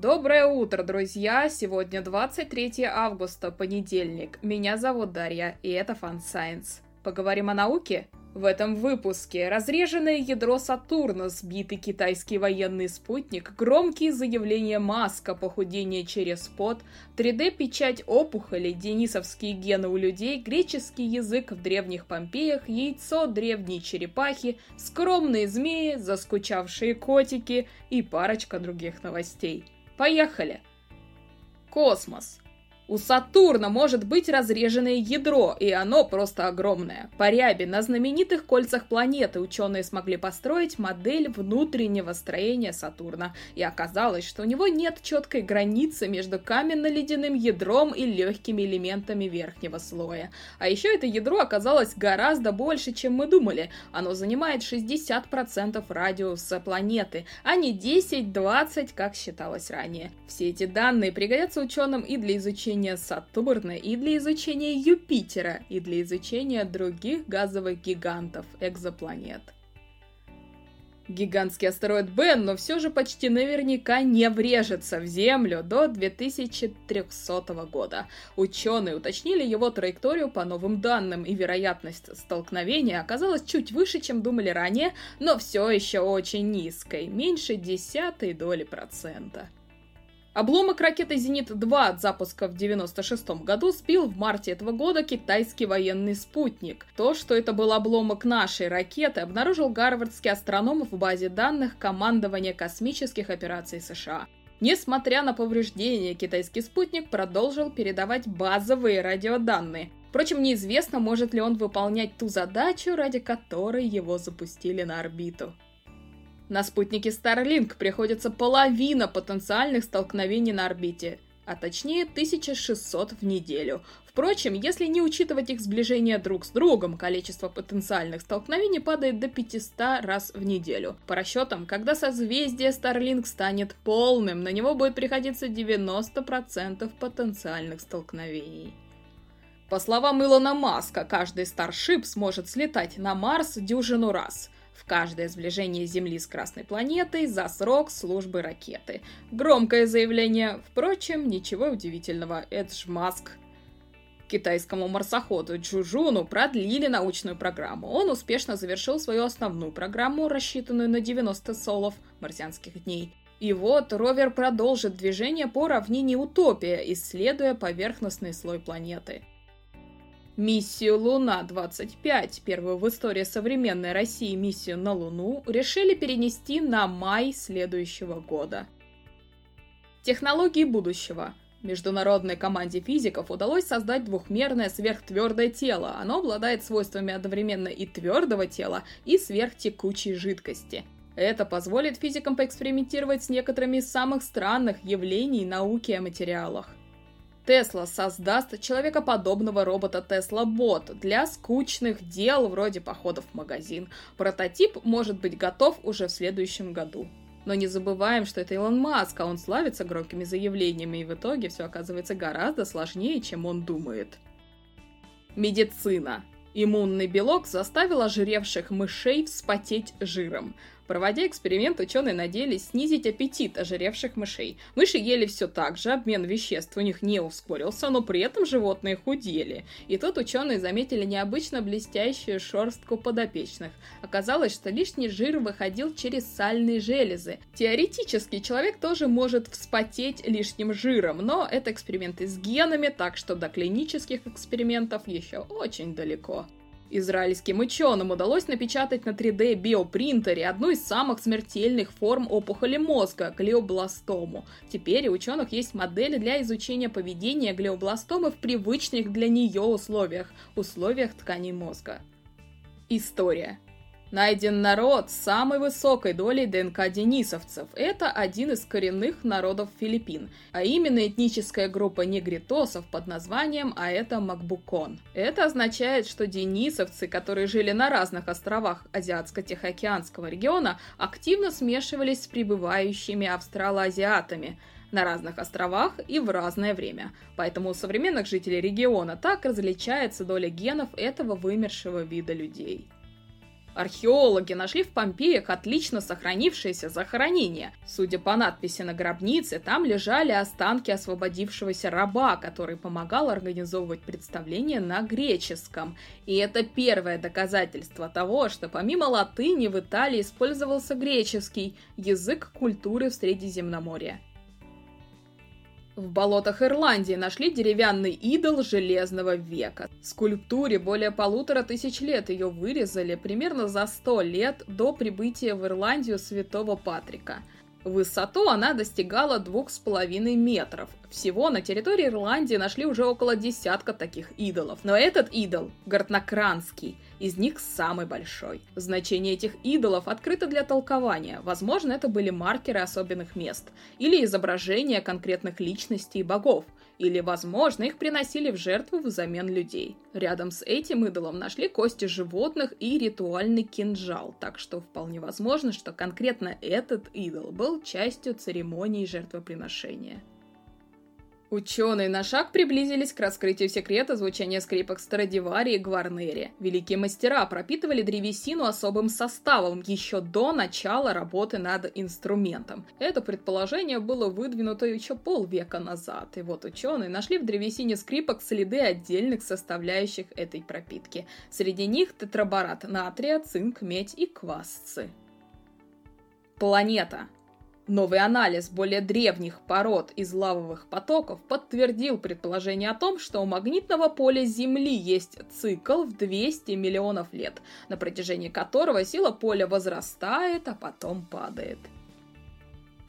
Доброе утро, друзья! Сегодня 23 августа, понедельник. Меня зовут Дарья, и это Fun Science. Поговорим о науке? В этом выпуске разреженное ядро Сатурна, сбитый китайский военный спутник, громкие заявления Маска, похудение через пот, 3D-печать опухоли, денисовские гены у людей, греческий язык в древних Помпеях, яйцо древней черепахи, скромные змеи, заскучавшие котики и парочка других новостей. Поехали! Космос. У Сатурна может быть разреженное ядро, и оно просто огромное. По рябе на знаменитых кольцах планеты ученые смогли построить модель внутреннего строения Сатурна, и оказалось, что у него нет четкой границы между каменно-ледяным ядром и легкими элементами верхнего слоя. А еще это ядро оказалось гораздо больше, чем мы думали. Оно занимает 60% радиуса планеты, а не 10-20, как считалось ранее. Все эти данные пригодятся ученым и для изучения изучения Сатурна, и для изучения Юпитера, и для изучения других газовых гигантов, экзопланет. Гигантский астероид Бен, но все же почти наверняка не врежется в Землю до 2300 года. Ученые уточнили его траекторию по новым данным, и вероятность столкновения оказалась чуть выше, чем думали ранее, но все еще очень низкой, меньше десятой доли процента. Обломок ракеты «Зенит-2» от запуска в 96 году сбил в марте этого года китайский военный спутник. То, что это был обломок нашей ракеты, обнаружил гарвардский астроном в базе данных Командования космических операций США. Несмотря на повреждения, китайский спутник продолжил передавать базовые радиоданные. Впрочем, неизвестно, может ли он выполнять ту задачу, ради которой его запустили на орбиту. На спутнике Starlink приходится половина потенциальных столкновений на орбите, а точнее 1600 в неделю. Впрочем, если не учитывать их сближение друг с другом, количество потенциальных столкновений падает до 500 раз в неделю. По расчетам, когда созвездие Starlink станет полным, на него будет приходиться 90% потенциальных столкновений. По словам Илона Маска, каждый Starship сможет слетать на Марс дюжину раз – в каждое сближение Земли с Красной планетой за срок службы ракеты. Громкое заявление, впрочем, ничего удивительного, это ж Маск. Китайскому марсоходу Джужуну продлили научную программу. Он успешно завершил свою основную программу, рассчитанную на 90 солов марсианских дней. И вот ровер продолжит движение по равнине Утопия, исследуя поверхностный слой планеты. Миссию «Луна-25», первую в истории современной России миссию на Луну, решили перенести на май следующего года. Технологии будущего. Международной команде физиков удалось создать двухмерное сверхтвердое тело. Оно обладает свойствами одновременно и твердого тела, и сверхтекучей жидкости. Это позволит физикам поэкспериментировать с некоторыми из самых странных явлений науки о материалах. Тесла создаст человекоподобного робота Tesla Bot для скучных дел вроде походов в магазин. Прототип может быть готов уже в следующем году. Но не забываем, что это Илон Маск, а он славится громкими заявлениями, и в итоге все оказывается гораздо сложнее, чем он думает. Медицина. Иммунный белок заставил ожиревших мышей вспотеть жиром. Проводя эксперимент, ученые надеялись снизить аппетит ожиревших мышей. Мыши ели все так же, обмен веществ у них не ускорился, но при этом животные худели. И тут ученые заметили необычно блестящую шерстку подопечных. Оказалось, что лишний жир выходил через сальные железы. Теоретически человек тоже может вспотеть лишним жиром, но это эксперименты с генами, так что до клинических экспериментов еще очень далеко. Израильским ученым удалось напечатать на 3D биопринтере одну из самых смертельных форм опухоли мозга – глиобластому. Теперь у ученых есть модели для изучения поведения глиобластомы в привычных для нее условиях – условиях тканей мозга. История. Найден народ с самой высокой долей ДНК денисовцев. Это один из коренных народов Филиппин, а именно этническая группа негритосов под названием Аэта Макбукон. Это означает, что денисовцы, которые жили на разных островах Азиатско-Тихоокеанского региона, активно смешивались с прибывающими австралоазиатами на разных островах и в разное время. Поэтому у современных жителей региона так различается доля генов этого вымершего вида людей. Археологи нашли в Помпеях отлично сохранившееся захоронение. Судя по надписи на гробнице, там лежали останки освободившегося раба, который помогал организовывать представления на греческом. И это первое доказательство того, что помимо латыни в Италии использовался греческий язык культуры в Средиземноморье. В болотах Ирландии нашли деревянный идол Железного века. Скульптуре более полутора тысяч лет ее вырезали примерно за сто лет до прибытия в Ирландию святого Патрика – высоту она достигала двух с половиной метров. Всего на территории Ирландии нашли уже около десятка таких идолов. Но этот идол, Гартнакранский, из них самый большой. Значение этих идолов открыто для толкования. Возможно, это были маркеры особенных мест или изображения конкретных личностей и богов – или, возможно, их приносили в жертву взамен людей. Рядом с этим идолом нашли кости животных и ритуальный кинжал, так что вполне возможно, что конкретно этот идол был частью церемонии жертвоприношения. Ученые на шаг приблизились к раскрытию секрета звучания скрипок Страдивари и Гварнери. Великие мастера пропитывали древесину особым составом еще до начала работы над инструментом. Это предположение было выдвинуто еще полвека назад, и вот ученые нашли в древесине скрипок следы отдельных составляющих этой пропитки. Среди них тетраборат натрия, цинк, медь и квасцы. Планета. Новый анализ более древних пород из лавовых потоков подтвердил предположение о том, что у магнитного поля Земли есть цикл в 200 миллионов лет, на протяжении которого сила поля возрастает, а потом падает.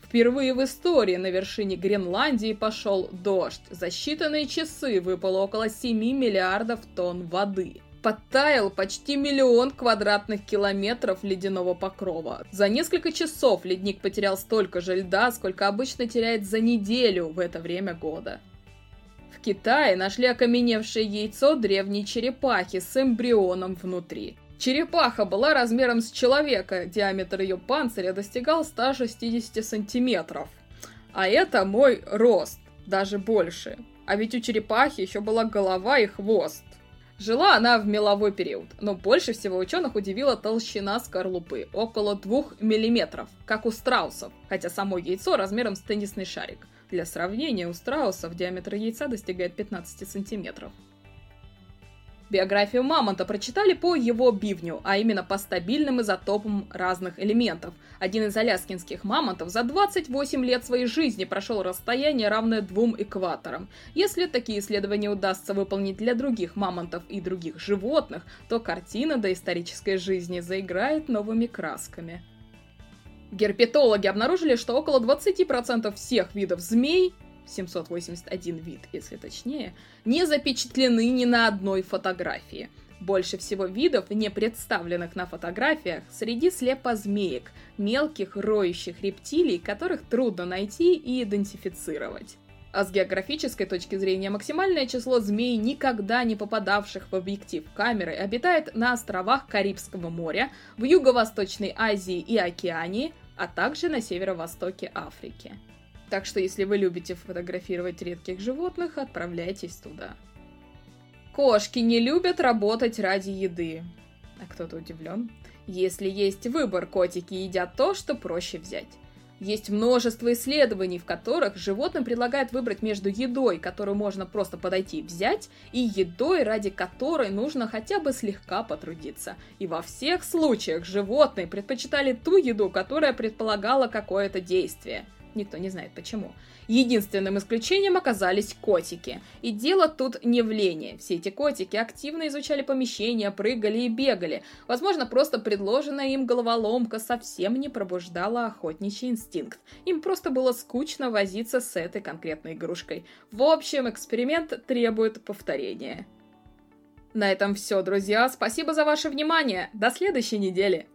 Впервые в истории на вершине Гренландии пошел дождь. За считанные часы выпало около 7 миллиардов тонн воды подтаял почти миллион квадратных километров ледяного покрова. За несколько часов ледник потерял столько же льда, сколько обычно теряет за неделю в это время года. В Китае нашли окаменевшее яйцо древней черепахи с эмбрионом внутри. Черепаха была размером с человека, диаметр ее панциря достигал 160 сантиметров. А это мой рост, даже больше. А ведь у черепахи еще была голова и хвост. Жила она в меловой период, но больше всего ученых удивила толщина скорлупы – около 2 мм, как у страусов, хотя само яйцо размером с теннисный шарик. Для сравнения, у страусов диаметр яйца достигает 15 сантиметров. Биографию Мамонта прочитали по его бивню, а именно по стабильным изотопам разных элементов. Один из аляскинских мамонтов за 28 лет своей жизни прошел расстояние, равное двум экваторам. Если такие исследования удастся выполнить для других мамонтов и других животных, то картина доисторической жизни заиграет новыми красками. Герпетологи обнаружили, что около 20% всех видов змей 781 вид, если точнее, не запечатлены ни на одной фотографии. Больше всего видов, не представленных на фотографиях, среди слепозмеек, мелких роющих рептилий, которых трудно найти и идентифицировать. А с географической точки зрения максимальное число змей, никогда не попадавших в объектив камеры, обитает на островах Карибского моря, в Юго-Восточной Азии и Океании, а также на северо-востоке Африки. Так что если вы любите фотографировать редких животных, отправляйтесь туда. Кошки не любят работать ради еды. А кто-то удивлен. Если есть выбор, котики едят то, что проще взять. Есть множество исследований, в которых животным предлагают выбрать между едой, которую можно просто подойти и взять, и едой, ради которой нужно хотя бы слегка потрудиться. И во всех случаях животные предпочитали ту еду, которая предполагала какое-то действие – Никто не знает почему. Единственным исключением оказались котики. И дело тут не в лени. Все эти котики активно изучали помещения, прыгали и бегали. Возможно, просто предложенная им головоломка совсем не пробуждала охотничий инстинкт. Им просто было скучно возиться с этой конкретной игрушкой. В общем, эксперимент требует повторения. На этом все, друзья. Спасибо за ваше внимание. До следующей недели.